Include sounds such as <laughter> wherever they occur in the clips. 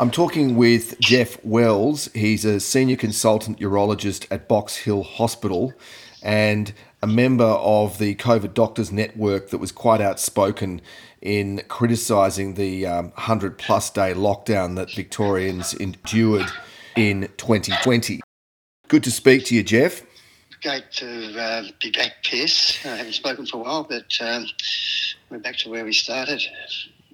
I'm talking with Jeff Wells. He's a senior consultant urologist at Box Hill Hospital and a member of the COVID Doctors Network that was quite outspoken in criticising the um, 100 plus day lockdown that Victorians endured in 2020. Good to speak to you, Jeff. Great to uh, be back, Pierce. I haven't spoken for a while, but um, we're back to where we started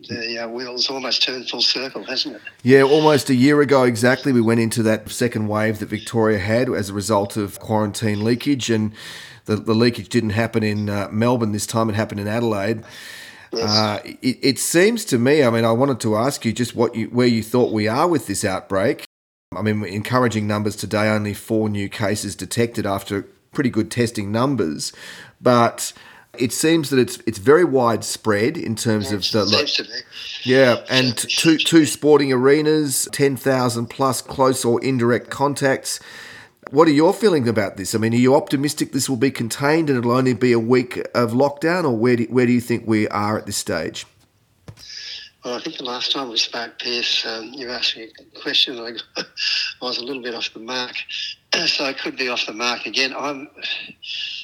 the uh, wheels almost turned full circle, hasn't it? Yeah, almost a year ago exactly, we went into that second wave that Victoria had as a result of quarantine leakage, and the, the leakage didn't happen in uh, Melbourne this time; it happened in Adelaide. Yes. Uh, it, it, seems to me. I mean, I wanted to ask you just what you where you thought we are with this outbreak. I mean, encouraging numbers today. Only four new cases detected after pretty good testing numbers, but it seems that it's it's very widespread in terms of the yeah, and two two sporting arenas, ten thousand plus close or indirect contacts. What are your feelings about this? I mean, are you optimistic this will be contained and it'll only be a week of lockdown, or where do, where do you think we are at this stage? Well, I think the last time we spoke, Pierce, um, you asked me a question. I, <laughs> I was a little bit off the mark, <clears throat> so I could be off the mark again. I'm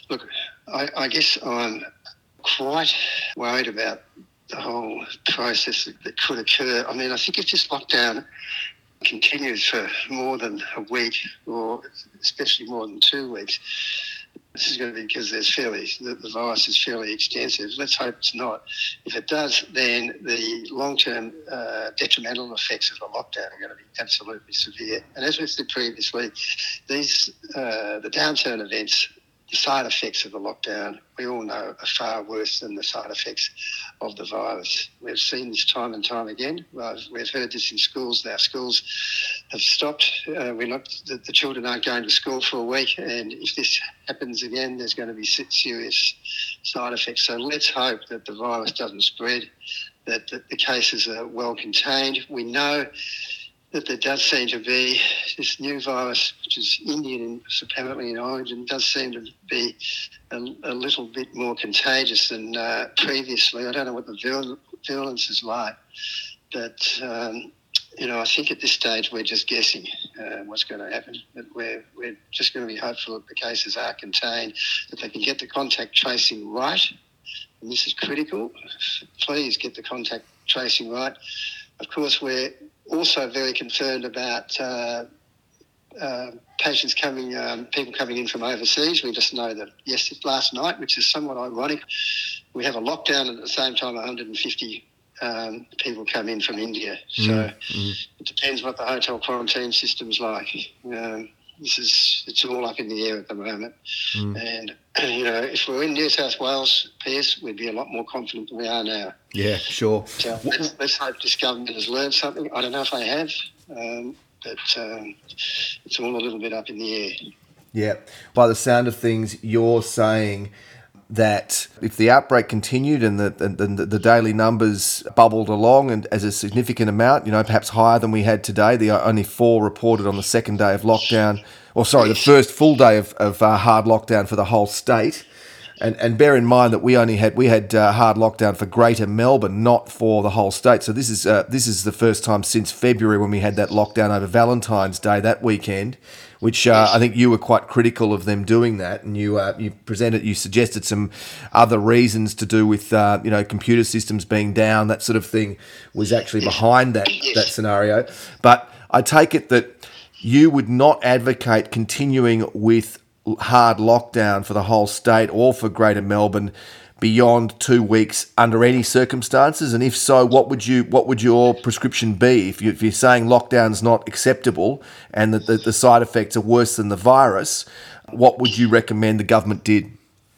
look. I, I guess I'm quite worried about the whole process that could occur. I mean, I think if this lockdown continues for more than a week, or especially more than two weeks, this is going to be because there's fairly the, the virus is fairly extensive. Let's hope it's not. If it does, then the long-term uh, detrimental effects of the lockdown are going to be absolutely severe. And as we said previously, these uh, the downturn events the side effects of the lockdown, we all know, are far worse than the side effects of the virus. We've seen this time and time again. We've heard this in schools. Now, schools have stopped. Uh, we're not, the, the, children aren't going to school for a week, and if this happens again, there's going to be serious side effects. So let's hope that the virus doesn't spread, that, that the cases are well contained. We know that there does seem to be this new virus, which is Indian apparently in origin, does seem to be a, a little bit more contagious than uh, previously. I don't know what the virulence is like, but um, you know, I think at this stage we're just guessing uh, what's going to happen. We're we're just going to be hopeful that the cases are contained, that they can get the contact tracing right, and this is critical. Please get the contact tracing right. Of course, we're also very concerned about uh, uh, patients coming, um, people coming in from overseas. We just know that yes, last night, which is somewhat ironic, we have a lockdown and at the same time 150 um, people come in from India. So mm-hmm. it depends what the hotel quarantine system's like. Um, this is it's all up in the air at the moment. Mm. And <clears throat> you know, if we're in New South Wales, Pierce, we'd be a lot more confident than we are now. Yeah, sure. So let's, let's hope this government has learned something. I don't know if they have, um, but um, it's all a little bit up in the air. Yeah. By the sound of things, you're saying that if the outbreak continued and the, the, the, daily numbers bubbled along and as a significant amount, you know, perhaps higher than we had today, the only four reported on the second day of lockdown, or sorry, the first full day of, of uh, hard lockdown for the whole state. And, and bear in mind that we only had we had uh, hard lockdown for Greater Melbourne, not for the whole state. So this is uh, this is the first time since February when we had that lockdown over Valentine's Day that weekend, which uh, I think you were quite critical of them doing that, and you uh, you presented, you suggested some other reasons to do with uh, you know computer systems being down, that sort of thing was actually behind that that scenario. But I take it that you would not advocate continuing with hard lockdown for the whole state or for Greater Melbourne beyond two weeks under any circumstances? And if so, what would you what would your prescription be if, you, if you're saying lockdown's not acceptable and that the, the side effects are worse than the virus? What would you recommend the government did?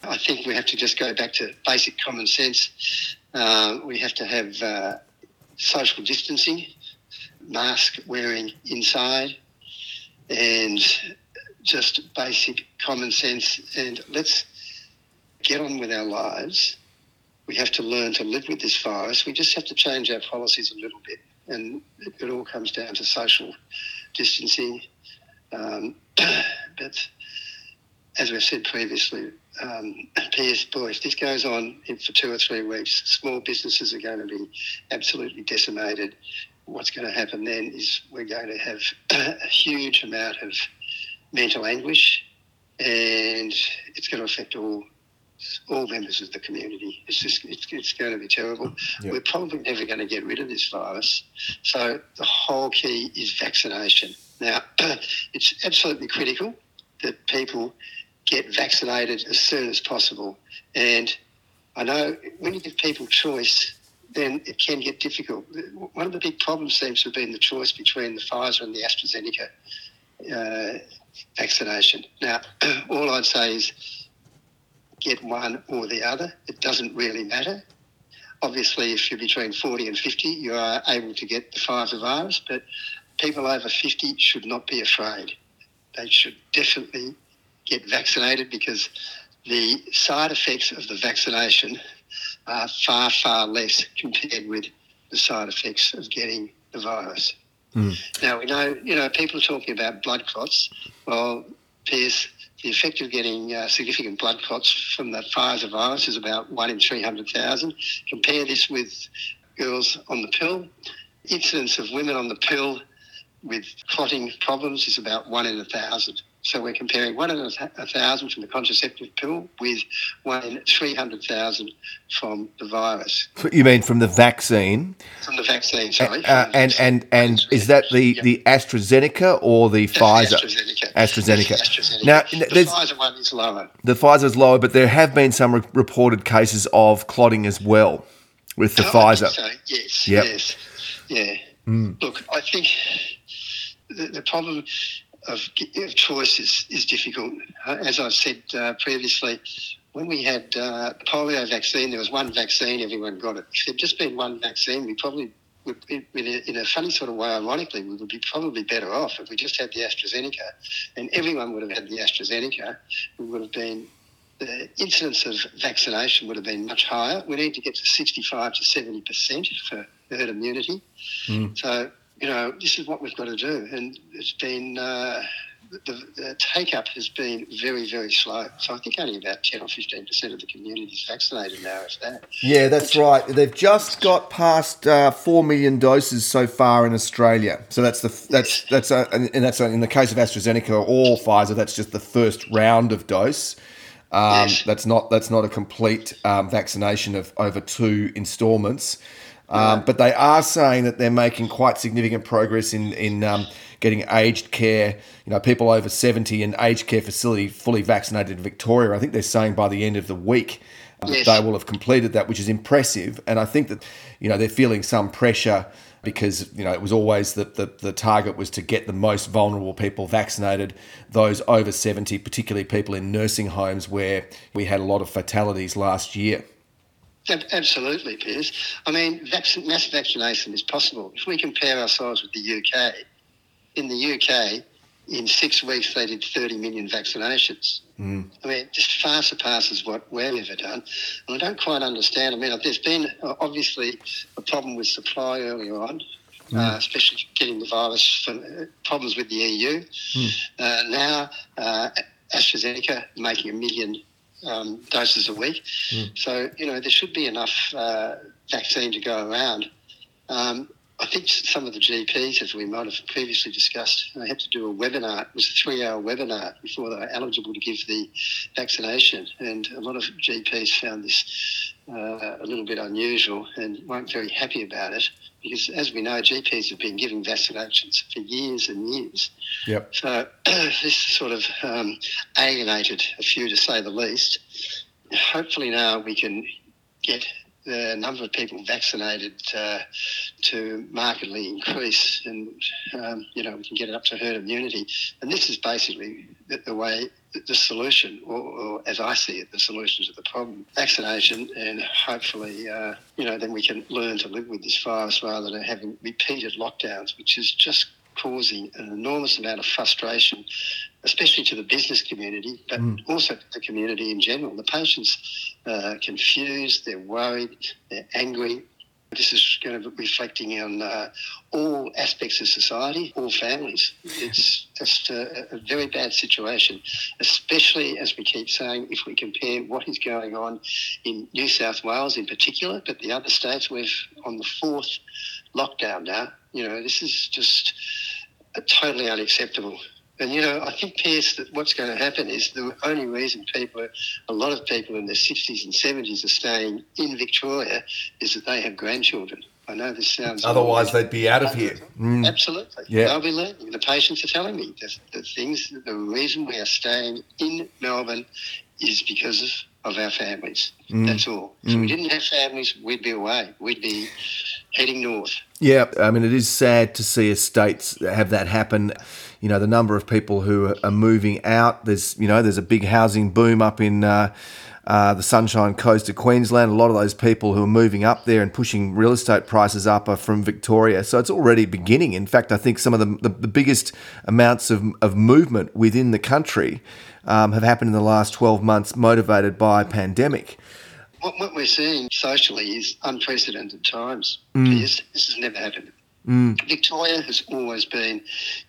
I think we have to just go back to basic common sense. Uh, we have to have uh, social distancing, mask wearing inside, and just basic common sense. And let's get on with our lives. We have to learn to live with this virus. We just have to change our policies a little bit. And it, all comes down to social distancing. Um, <clears throat> but as we've said previously, um, <clears throat> PS boy, if this goes on for two or three weeks, small businesses are going to be absolutely decimated. what's going to happen then is we're going to have <clears throat> a huge amount of mental anguish, and it's going to affect all all members of the community. It's just it's, it's going to be terrible. Yep. We're probably never going to get rid of this virus. So the whole key is vaccination. Now, <clears throat> it's absolutely critical that people get vaccinated as soon as possible. And I know when you give people choice, then it can get difficult. One of the big problems seems to have been the choice between the Pfizer and the AstraZeneca uh, vaccination. Now, <clears throat> all I'd say is get one or the other. It doesn't really matter. Obviously, if you're between 40 and 50, you are able to get the Pfizer virus, but people over 50 should not be afraid. They should definitely get vaccinated because the side effects of the vaccination are far, far less compared with the side effects of getting the virus. Mm. Now, we know, you know, people are talking about blood clots. Well, the effect of getting uh, significant blood clots from the Pfizer virus is about 1 in 300,000. Compare this with girls on the pill. Incidence of women on the pill with clotting problems is about 1 in a 1,000. So we're comparing one in a, thousand from the contraceptive pill with one in 300,000 from the virus. You mean from the vaccine? From the vaccine, sorry. Uh, and and, and is that the, yep. the AstraZeneca or the That's Pfizer? AstraZeneca. AstraZeneca. AstraZeneca. Now, the Pfizer one is lower. The Pfizer is lower, but there have been some re- reported cases of clotting as well with the oh, Pfizer. So. Yes, yep. yes, yeah. Mm. Look, I think the, the problem of, of choice is, is difficult. Uh, as I've said uh, previously, when we had uh, polio vaccine, there was one vaccine, everyone got it. If there'd just been one vaccine, we probably would, in a, in a funny sort of way, ironically, we would be probably better off if we just had the AstraZeneca and everyone would have had the AstraZeneca. We would have been the incidence of vaccination would have been much higher. We need to get to 65 to 70% for herd immunity. Mm. So you know, this is what we've got to do. And it's been, uh, the, the take up has been very, very slow. So I think only about 10 or 15% of the community is vaccinated now, if that. Yeah, that's right. They've just got past uh, 4 million doses so far in Australia. So that's the, that's, yes. that's, a, and that's a, in the case of AstraZeneca or Pfizer, that's just the first round of dose. Um, yes. That's not that's not a complete um, vaccination of over two instalments. Um, but they are saying that they're making quite significant progress in in um, getting aged care, you know, people over seventy and aged care facility fully vaccinated in Victoria. I think they're saying by the end of the week yes. they will have completed that, which is impressive. And I think that you know they're feeling some pressure because you know it was always that the, the target was to get the most vulnerable people vaccinated, those over 70, particularly people in nursing homes where we had a lot of fatalities last year. Absolutely, Piers. I mean, vac- mass vaccination is possible. If we compare ourselves with the UK, in the UK, in six weeks they did 30 million vaccinations. Mm. I mean, it just far surpasses what we've ever done. And I don't quite understand. I mean, there's been uh, obviously a problem with supply earlier on. Mm. Uh, especially getting the virus from uh, problems with the EU. Mm. Uh, now, uh, AstraZeneca making a million um, doses a week. Mm. So, you know, there should be enough uh, vaccine to go around. Um, I think some of the GPs, as we might have previously discussed, they had to do a webinar. It was a three-hour webinar before they were eligible to give the vaccination, and a lot of GPs found this uh, a little bit unusual and weren't very happy about it because, as we know, GPs have been giving vaccinations for years and years. Yep. So <clears throat> this sort of um, alienated a few, to say the least. Hopefully now we can get the number of people vaccinated uh, to markedly increase, and um, you know we can get it up to herd immunity. And this is basically the, the way the solution, or, or, as I see it, the solution to the problem: vaccination, and hopefully, uh, you know, then we can learn to live with this virus rather than having repeated lockdowns, which is just causing an enormous amount of frustration, especially to the business community, but mm. also to the community in general. The patients are confused, they're worried, they're angry. This is to be reflecting on uh, all aspects of society, all families. It's just a, a, very bad situation, especially as we keep saying, if we compare what is going on in New South Wales in particular, but the other states, we're on the fourth lockdown now You know, this is just totally unacceptable. And you know, I think, Pierce, that what's going to happen is the only reason people, a lot of people in their 60s and 70s are staying in Victoria is that they have grandchildren. I know this sounds. Otherwise, they'd be out of here. Mm. Absolutely. Yeah. They'll be leaving. The patients are telling me the, the things, the reason we are staying in Melbourne is because of, of our families. Mm. That's all. So we didn't have families, we'd be away. We'd be heading north. Yeah, I mean, it is sad to see estates have that happen. You know, the number of people who are moving out. There's, you know, there's a big housing boom up in. Uh, uh, the Sunshine Coast of Queensland. A lot of those people who are moving up there and pushing real estate prices up are from Victoria. So it's already beginning. In fact, I think some of the, the, the biggest amounts of, of movement within the country um, have happened in the last 12 months, motivated by pandemic. What, what we're seeing socially is unprecedented times. This, this has never happened. Mm. Victoria has always been,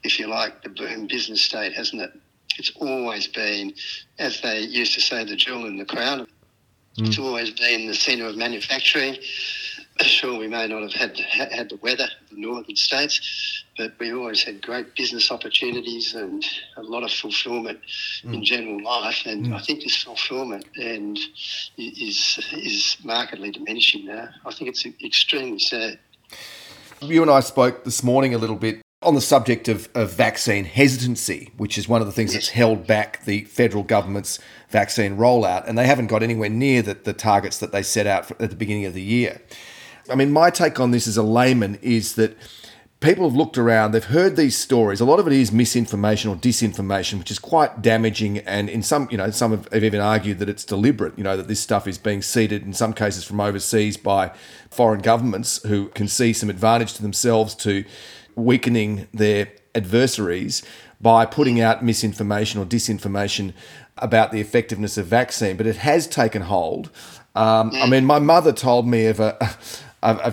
if you like, the boom business state, hasn't it? It's always been, as they used to say, the jewel in the crown. Mm. It's always been the centre of manufacturing. Sure, we may not have had had the weather of the northern states, but we always had great business opportunities and a lot of fulfilment mm. in general life. And I think this fulfilment and is is markedly diminishing now. I think it's extremely sad. You and I spoke this morning a little bit on the subject of, of vaccine hesitancy, which is one of the things that's held back the federal government's vaccine rollout, and they haven't got anywhere near the, the targets that they set out for, at the beginning of the year. I mean, my take on this as a layman is that people have looked around, they've heard these stories. A lot of it is misinformation or disinformation, which is quite damaging. And in some, you know, some have, even argued that it's deliberate, you know, that this stuff is being seeded in some cases from overseas by foreign governments who can see some advantage to themselves to weakening their adversaries by putting out misinformation or disinformation about the effectiveness of vaccine. But it has taken hold. Um, I mean, my mother told me of a.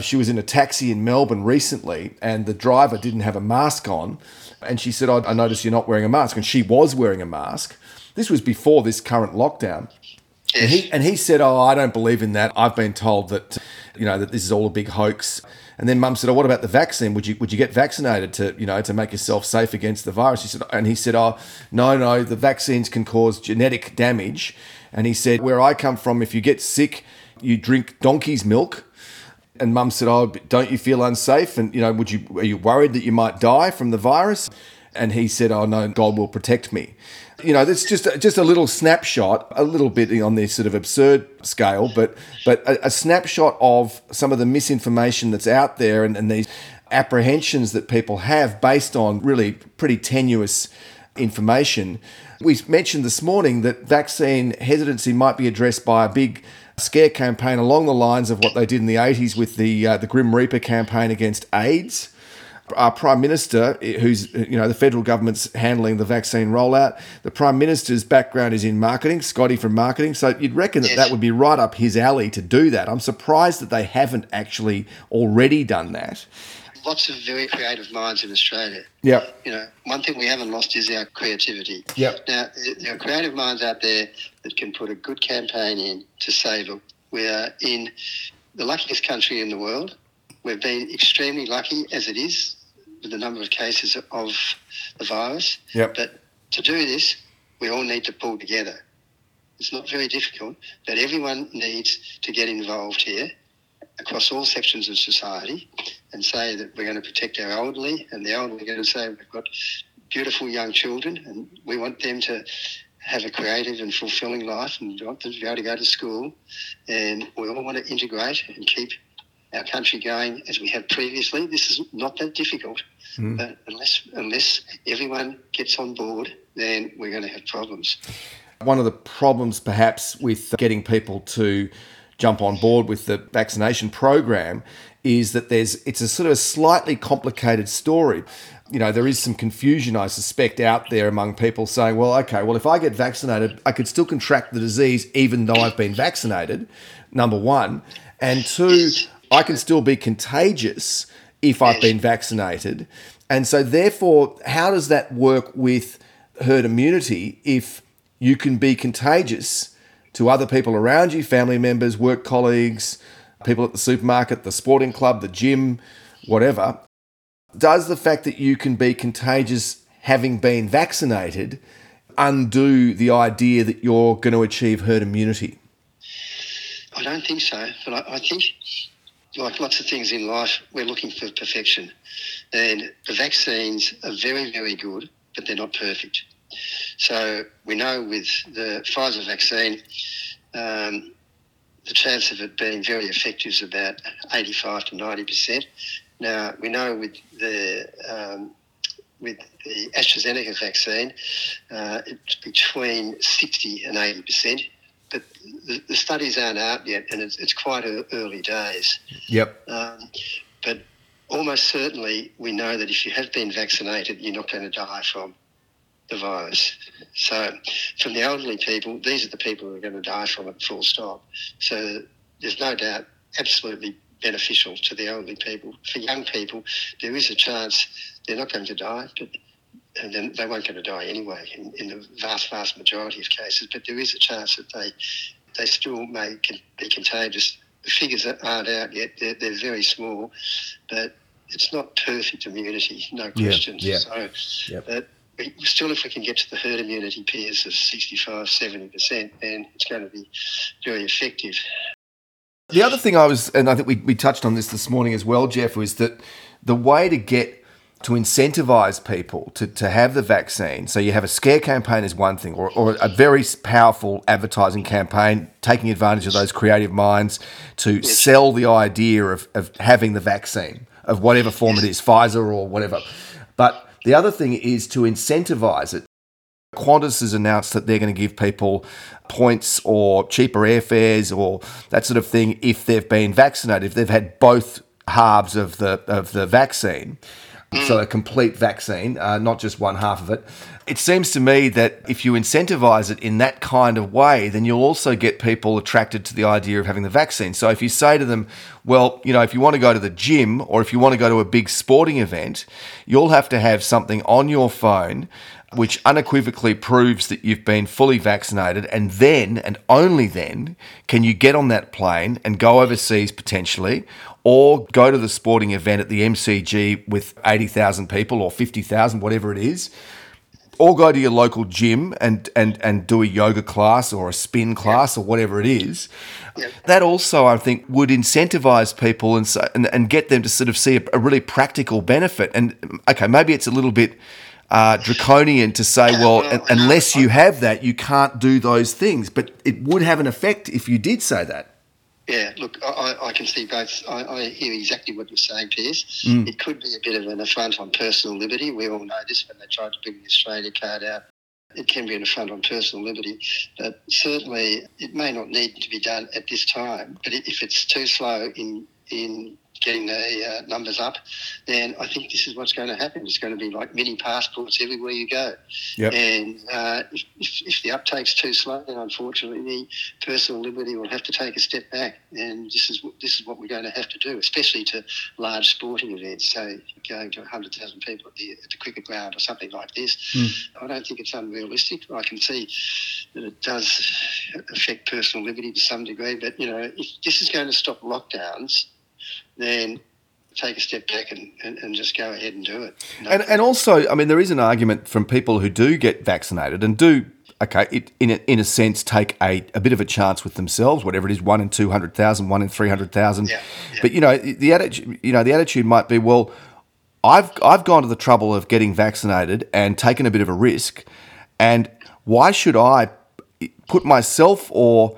she was in a taxi in Melbourne recently, and the driver didn't have a mask on, and she said, "I I noticed you're not wearing a mask," and she was wearing a mask. This was before this current lockdown. And he and he said, "Oh, I don't believe in that. I've been told that, you know, that this is all a big hoax." And then Mum said, "Oh, what about the vaccine? Would you would you get vaccinated to you know to make yourself safe against the virus?" He said, and he said, "Oh, no, no. The vaccines can cause genetic damage." And he said, "Where I come from, if you get sick, you drink donkey's milk." And Mum said, "Oh, don't you feel unsafe? And you know, would you are you worried that you might die from the virus?" And he said, "Oh no, God will protect me." You know, that's just just a little snapshot, a little bit on this sort of absurd scale, but but a, a snapshot of some of the misinformation that's out there and, and these apprehensions that people have based on really pretty tenuous information. We mentioned this morning that vaccine hesitancy might be addressed by a big scare campaign along the lines of what they did in the 80s with the uh, the Grim Reaper campaign against AIDS. Our Prime Minister, who's, you know, the federal government's handling the vaccine rollout, the Prime Minister's background is in marketing, Scotty from marketing. So you'd reckon that that would be right up his alley to do that. I'm surprised that they haven't actually already done that. Lots of very creative minds in Australia. Yeah. You know, one thing we haven't lost is our creativity. Yeah. Now, there are creative minds out there that can put a good campaign in to save it. We are in the luckiest country in the world. We've been extremely lucky as it is with the number of cases of the virus. Yep. But to do this, we all need to pull together. It's not very difficult, but everyone needs to get involved here across all sections of society and say that we're going to protect our elderly, and the elderly are going to say we've got beautiful young children, and we want them to have a creative and fulfilling life, and want to be able to go to school, and we all want to integrate and keep our country going as we have previously. This is not that difficult, hmm. but unless unless everyone gets on board, then we're going to have problems. One of the problems, perhaps, with getting people to jump on board with the vaccination program is that there's it's a sort of a slightly complicated story. You know, there is some confusion, I suspect, out there among people saying, well, okay, well, if I get vaccinated, I could still contract the disease even though I've been vaccinated, number one. And two, I can still be contagious if I've been vaccinated. And so, therefore, how does that work with herd immunity if you can be contagious to other people around you, family members, work colleagues, people at the supermarket, the sporting club, the gym, whatever, Does the fact that you can be contagious having been vaccinated undo the idea that you're going to achieve herd immunity? I don't think so, but I, I think, like lots of things in life, we're looking for perfection. And the vaccines are very, very good, but they're not perfect. So we know with the Pfizer vaccine, um, the chance of it being very effective is about 85 to 90%. Now, we know with the um, with the AstraZeneca vaccine, uh, it's between 60 and 80%, but the, the studies aren't out yet and it's, it's quite early days. Yep. Um, but almost certainly, we know that if you have been vaccinated, you're not going to die from the virus. So, from the elderly people, these are the people who are going to die from it, full stop. So, there's no doubt absolutely beneficial to the elderly people. For young people, there is a chance they're not going to die, but and then they weren't going to die anyway in, in the vast, vast majority of cases. But there is a chance that they they still may be contagious. The figures aren't out yet; they're, they're very small, but it's not perfect immunity, no question. Yeah, yeah. So, yep. but still, if we can get to the herd immunity pairs of 65, 70%, then it's going to be very effective. The other thing I was, and I think we, we touched on this this morning as well, Jeff, was that the way to get to incentivize people to, to have the vaccine. So you have a scare campaign is one thing, or, or a very powerful advertising campaign, taking advantage of those creative minds to sell the idea of, of having the vaccine of whatever form it is, Pfizer or whatever. But the other thing is to incentivize it. Qantas has announced that they're going to give people points or cheaper airfares or that sort of thing if they've been vaccinated, if they've had both halves of the of the vaccine. So a complete vaccine, uh, not just one half of it. It seems to me that if you incentivize it in that kind of way, then you'll also get people attracted to the idea of having the vaccine. So if you say to them, well, you know, if you want to go to the gym or if you want to go to a big sporting event, you'll have to have something on your phone which unequivocally proves that you've been fully vaccinated, and then and only then can you get on that plane and go overseas potentially, or go to the sporting event at the MCG with 80,000 people or 50,000, whatever it is, or go to your local gym and, and, and do a yoga class or a spin class or whatever it is. That also, I think, would incentivize people and, and, and get them to sort of see a, a really practical benefit. And okay, maybe it's a little bit uh, draconian to say, well, unless you have that, you can't do those things. But it would have an effect if you did say that. Yeah, look, I, I can see both. I, I, hear exactly what you're saying, Piers. Mm. It could be a bit of an affront on personal liberty. We all know this when they tried to bring the Australia card out. It can be an affront on personal liberty, but certainly it may not need to be done at this time. But if it's too slow in in getting the uh, numbers up, then I think this is what's going to happen. It's going to be like mini passports everywhere you go. Yep. And uh, if, if, if, the uptake's too slow, then unfortunately the personal liberty will have to take a step back. And this is this is what we're going to have to do, especially to large sporting events. So going to 100,000 people at the, at the cricket ground or something like this, mm. I don't think it's unrealistic. I can see that it does affect personal liberty to some degree, but you know, if this is going to stop lockdowns, then take a step back and, and, and, just go ahead and do it. No and, and also, I mean, there is an argument from people who do get vaccinated and do, okay, it, in, a, in a sense, take a, a bit of a chance with themselves, whatever it is, one in 200,000, one in 300,000. Yeah, yeah. But, you know, the attitude, you know, the attitude might be, well, I've, I've gone to the trouble of getting vaccinated and taken a bit of a risk. And why should I put myself or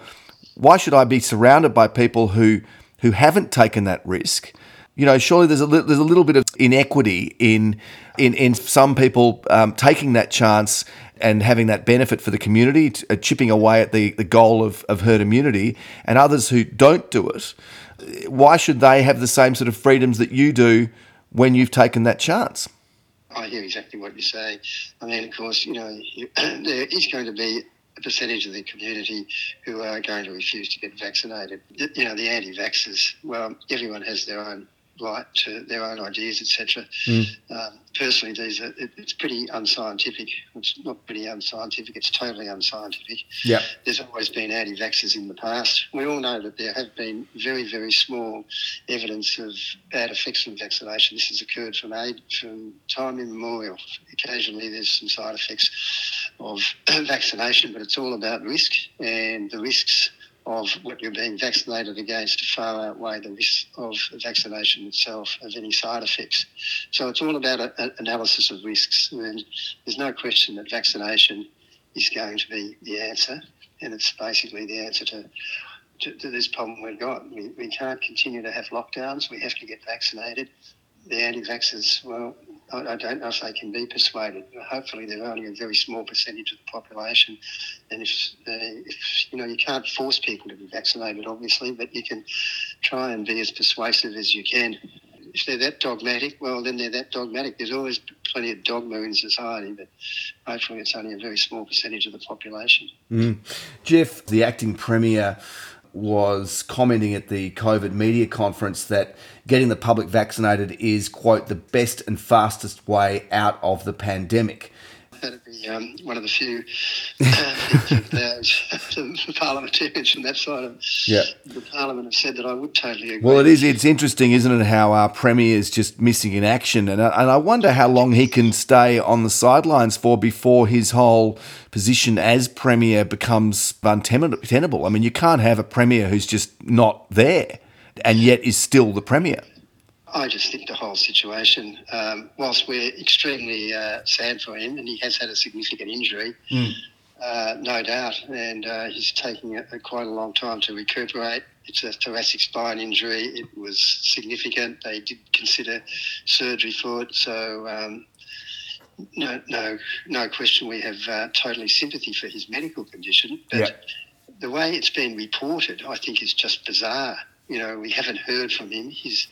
why should I be surrounded by people who – who haven't taken that risk. You know, surely there's a li- there's a little bit of inequity in in in some people um, taking that chance and having that benefit for the community, t- uh, chipping away at the, the goal of, of herd immunity, and others who don't do it. Why should they have the same sort of freedoms that you do when you've taken that chance? I hear exactly what you're saying. I mean, of course, you know, <clears throat> there is going to be a percentage of the community who are going to refuse to get vaccinated. You know, the anti-vaxxers, well, everyone has their own light to their own ideas, etc. Mm. Um, personally, these are, it, it's pretty unscientific. It's not pretty unscientific. It's totally unscientific. Yeah. There's always been anti-vaxxers in the past. We all know that there have been very, very small evidence of bad effects from vaccination. This has occurred from aid from time immemorial. Occasionally, there's some side effects of <clears throat> vaccination, but it's all about risk, and the risks of what you're being vaccinated against far outweigh the risk of vaccination itself of any side effects. So it's all about an analysis of risks, and there's no question that vaccination is going to be the answer, and it's basically the answer to. To, to this problem we've got. We, we can't continue to have lockdowns. We have to get vaccinated. The anti vaxxers, well, I, don't know if they can be persuaded. Hopefully, they're only a very small percentage of the population, and if, uh, if you know, you can't force people to be vaccinated, obviously, but you can try and be as persuasive as you can. If they're that dogmatic, well, then they're that dogmatic. There's always plenty of dogma in society, but hopefully, it's only a very small percentage of the population. Mm. Jeff, the acting premier was commenting at the COVID media conference that getting the public vaccinated is, quote, the best and fastest way out of the pandemic. That'd be um, one of the few uh, <laughs> the parliamentarians <laughs> from that side of yeah. the parliament have said that I would totally agree. Well, it is. It's interesting, isn't it, how our premier is just missing in action, and I, and I wonder how long he can stay on the sidelines for before his whole position as premier becomes untenable. I mean, you can't have a premier who's just not there, and yet is still the premier. I just think the whole situation, um, whilst we're extremely uh, sad for him, and he has had a significant injury, mm. uh, no doubt, and uh, he's taking a, a quite a long time to recuperate. It's a thoracic spine injury. It was significant. They did consider surgery for it, so um, no, no, no question. We have uh, totally sympathy for his medical condition, but yeah. the way it's been reported, I think, is just bizarre. You know, we haven't heard from him. He's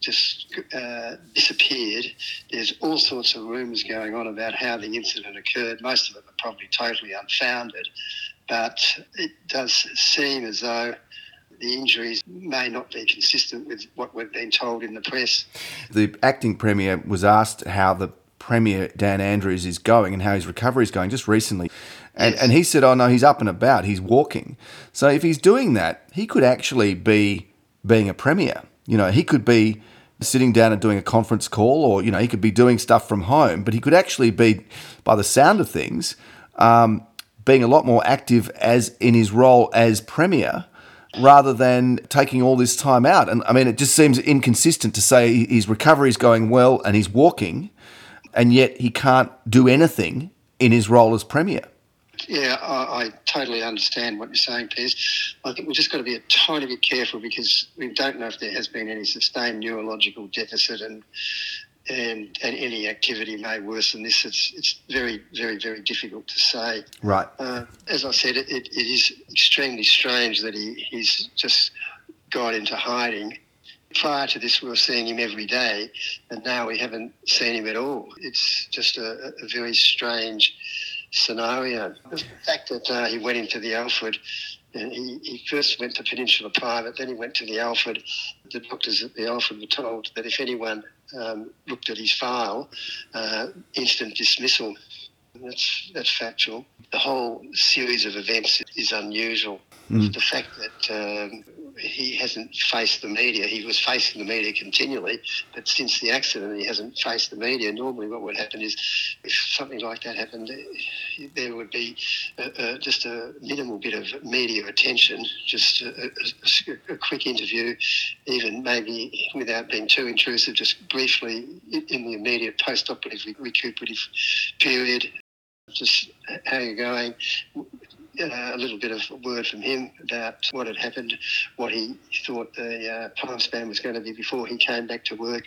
just uh, disappeared. There's all sorts of rumours going on about how the incident occurred. Most of them are probably totally unfounded, but it does seem as though the injuries may not be consistent with what we've been told in the press. The acting premier was asked how the Premier Dan Andrews is going and how his recovery is going just recently. And, yes. and he said, Oh, no, he's up and about, he's walking. So if he's doing that, he could actually be being a Premier. You know, he could be sitting down and doing a conference call, or, you know, he could be doing stuff from home, but he could actually be, by the sound of things, um, being a lot more active as in his role as Premier rather than taking all this time out. And I mean, it just seems inconsistent to say his recovery is going well and he's walking and yet he can't do anything in his role as premier. Yeah, I, I, totally understand what you're saying, Piers. I think we've just got to be a tiny bit careful because we don't know if there has been any sustained neurological deficit and and, and any activity may worsen this. It's it's very very very difficult to say. Right. Uh, as I said, it, it, is extremely strange that he, he's just got into hiding prior to this, we were seeing him every day, and now we haven't seen him at all. It's just a, a very strange scenario. The fact that uh, he went into the Alfred, and he, he first went to Peninsula Private, then he went to the Alfred. The doctors at the Alfred were told that if anyone um, looked at his file, uh, instant dismissal. That's that's factual. The whole series of events is unusual. Mm. The fact that um, he hasn't faced the media. He was facing the media continually, but since the accident, he hasn't faced the media. Normally, what would happen is if something like that happened, there would be a, a, just a minimal bit of media attention, just a, a, quick interview, even maybe without being too intrusive, just briefly in the immediate post-operative recuperative period. Just how you're going, uh, a little bit of word from him about what had happened, what he thought the uh, time span was going to be before he came back to work.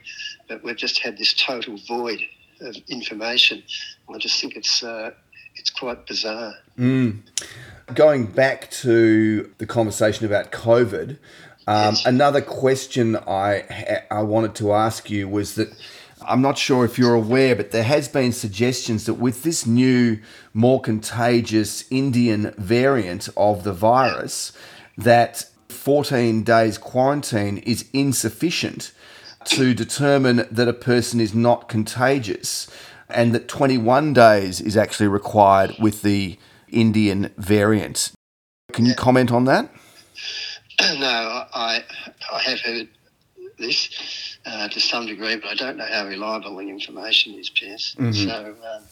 But we've just had this total void of information. I just think it's uh, it's quite bizarre. Mm. Going back to the conversation about COVID, um, yes. another question I I wanted to ask you was that I'm not sure if you're aware, but there has been suggestions that with this new, more contagious Indian variant of the virus, that 14 days quarantine is insufficient to determine that a person is not contagious and that 21 days is actually required with the Indian variant. Can you comment on that? <clears throat> No, I, I have heard this uh, to some degree, but I don't know how reliable the information is, Pierce. Mm-hmm. So um,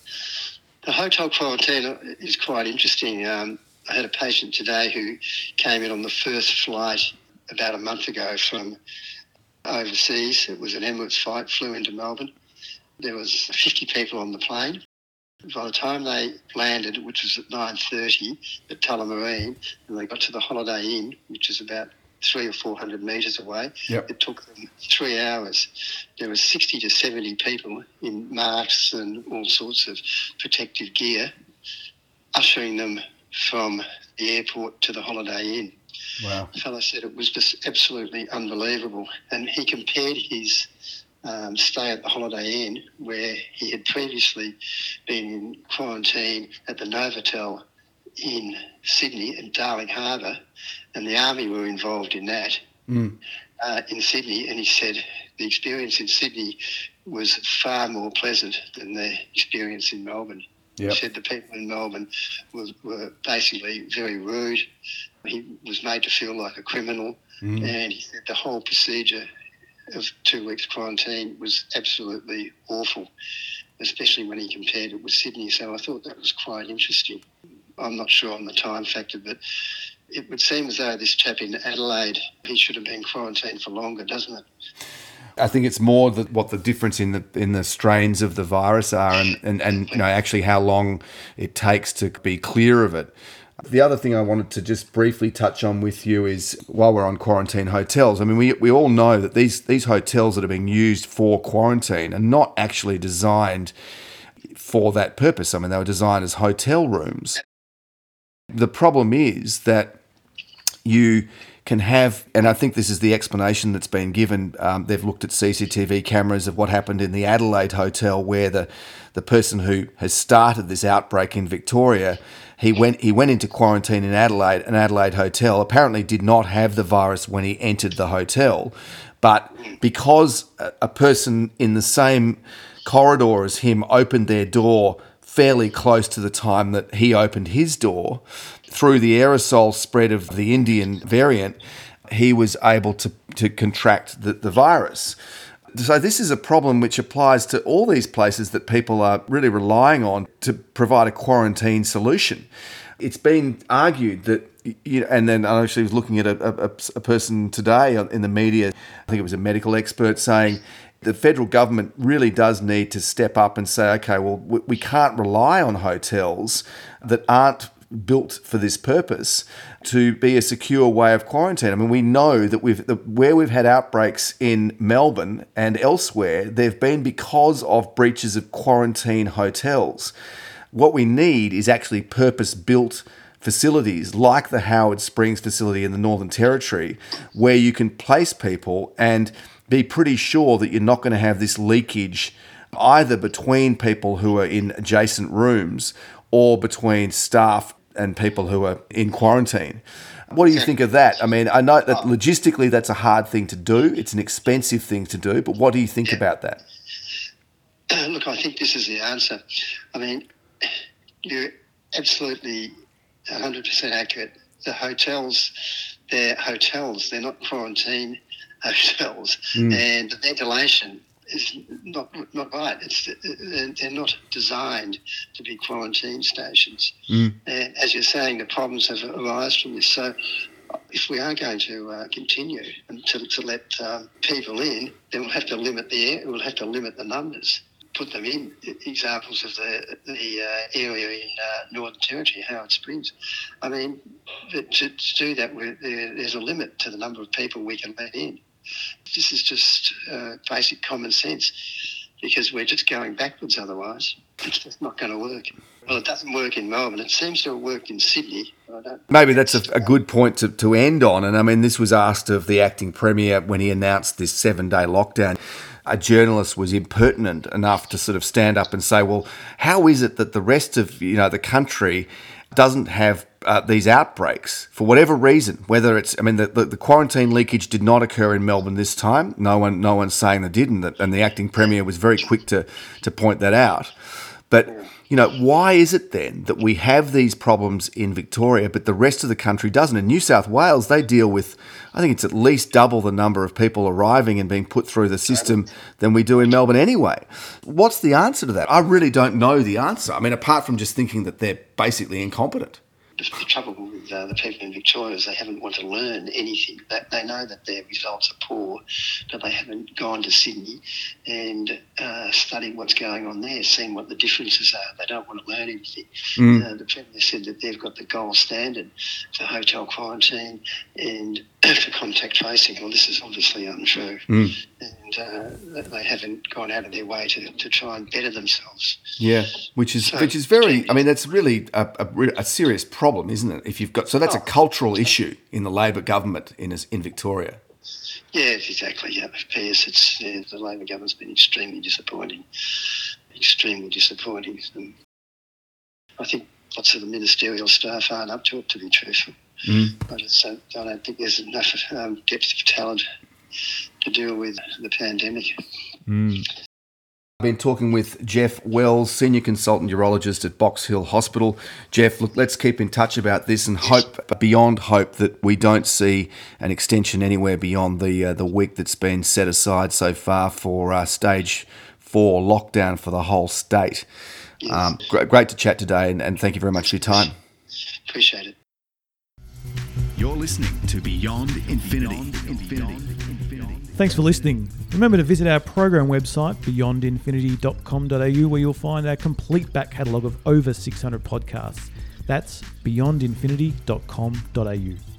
the hotel quarantine is quite interesting. Um, I had a patient today who came in on the first flight about a month ago from overseas. It was an Emirates flight, flew into Melbourne. There was 50 people on the plane. By the time they landed, which was at 9.30 at Tullamarine, and they got to the Holiday Inn, which is about three or 400 metres away, yep. it took them three hours. There were 60 to 70 people in masks and all sorts of protective gear ushering them from the airport to the Holiday Inn. Wow. The fellow said it was just absolutely unbelievable. And he compared his um, stay at the Holiday Inn, where he had previously been in quarantine at the Novotel in Sydney and Darling Harbour, and the Army were involved in that mm. uh, in Sydney. And he said the experience in Sydney was far more pleasant than the experience in Melbourne. Yep. He said the people in Melbourne were, were basically very rude. He was made to feel like a criminal, mm. and he said the whole procedure of two weeks quarantine was absolutely awful, especially when he compared it with Sydney. So I thought that was quite interesting. I'm not sure on the time factor, but it would seem as though this chap in Adelaide, he should have been quarantined for longer, doesn't it? I think it's more that what the difference in the in the strains of the virus are, and, and, and you know actually how long it takes to be clear of it. The other thing I wanted to just briefly touch on with you is while we're on quarantine hotels, I mean, we, we all know that these, these hotels that are being used for quarantine are not actually designed for that purpose. I mean, they were designed as hotel rooms. The problem is that you can have, and I think this is the explanation that's been given. Um, they've looked at CCTV cameras of what happened in the Adelaide hotel, where the the person who has started this outbreak in Victoria, he went he went into quarantine in Adelaide, an Adelaide hotel. Apparently, did not have the virus when he entered the hotel, but because a, a person in the same corridor as him opened their door fairly close to the time that he opened his door, through the aerosol spread of the Indian variant, he was able to, to contract the, the virus. So, this is a problem which applies to all these places that people are really relying on to provide a quarantine solution. It's been argued that, you know, and then I actually was looking at a, a, a person today in the media, I think it was a medical expert saying the federal government really does need to step up and say, okay, well, we can't rely on hotels that aren't built for this purpose to be a secure way of quarantine. I mean, we know that we've the, where we've had outbreaks in Melbourne and elsewhere, they've been because of breaches of quarantine hotels. What we need is actually purpose built facilities like the Howard Springs facility in the Northern Territory, where you can place people and be pretty sure that you're not going to have this leakage either between people who are in adjacent rooms or between staff and people who are in quarantine. What do you think of that? I mean, I know that logistically that's a hard thing to do. It's an expensive thing to do, but what do you think yeah. about that? <clears throat> Look, I think this is the answer. I mean, you're absolutely 100% accurate. The hotels, they're hotels, they're not quarantine <laughs> hotels. Mm. And the ventilation is not not right. It's they're not designed to be quarantine stations. Mm. And as you're saying, the problems have arisen from this. So if we are going to uh, continue and to, to let um, people in, then we'll have to limit the air, we'll have to limit the numbers. Put them in examples of the the uh, area in uh, Northern Territory, Howard Springs. I mean, to, to do that, there, there's a limit to the number of people we can let in. This is just uh, basic common sense because we're just going backwards otherwise. It's just not going to work. Well, it doesn't work in Melbourne. It seems to have worked in Sydney. Maybe that's a, a, good point to, to end on. And I mean, this was asked of the acting premier when he announced this seven day lockdown. A journalist was impertinent enough to sort of stand up and say, well, how is it that the rest of you know the country doesn't have uh, these outbreaks for whatever reason, whether it's, I mean, the, the, the, quarantine leakage did not occur in Melbourne this time. No one, no one's saying they did, and, and the acting premier was very quick to to point that out. But you know, why is it then that we have these problems in Victoria, but the rest of the country doesn't? In New South Wales, they deal with, I think it's at least double the number of people arriving and being put through the system than we do in Melbourne anyway. What's the answer to that? I really don't know the answer. I mean, apart from just thinking that they're basically incompetent the, the trouble with uh, the people in Victoria is they haven't wanted to learn anything. That they know that their results are poor, but they haven't gone to Sydney and uh, studied what's going on there, seen what the differences are. They don't want to learn anything. Mm. Uh, the Premier said that they've got the gold standard for hotel quarantine and <clears throat> for contact tracing. Well, this is obviously untrue. Mm. And uh, they haven't gone out of their way to, to try and better themselves. Yeah, which is so, which is very. I mean, that's really a, a, a serious problem problem, isn't it? If you've got so that's oh, a cultural issue in the Labor government in in Victoria. Yes, exactly. Yeah, PS, it's yeah, the Labor government's been extremely disappointing, extremely disappointing. And I think lots of the ministerial staff aren't up to it, to be truthful. Mm. I just don't, I don't think there's enough um, depth of talent to deal with the pandemic. Mm I've been talking with Jeff Wells, Senior Consultant Urologist at Box Hill Hospital. Jeff, look, let's keep in touch about this and hope beyond hope that we don't see an extension anywhere beyond the uh, the week that's been set aside so far for uh, stage four lockdown for the whole state. Um, great, great to chat today, and, and thank you very much for your time. Appreciate it. You're listening to Beyond Infinity. Beyond Infinity. Thanks for listening. Remember to visit our program website, beyondinfinity.com.au, where you'll find our complete back catalogue of over 600 podcasts. That's beyondinfinity.com.au.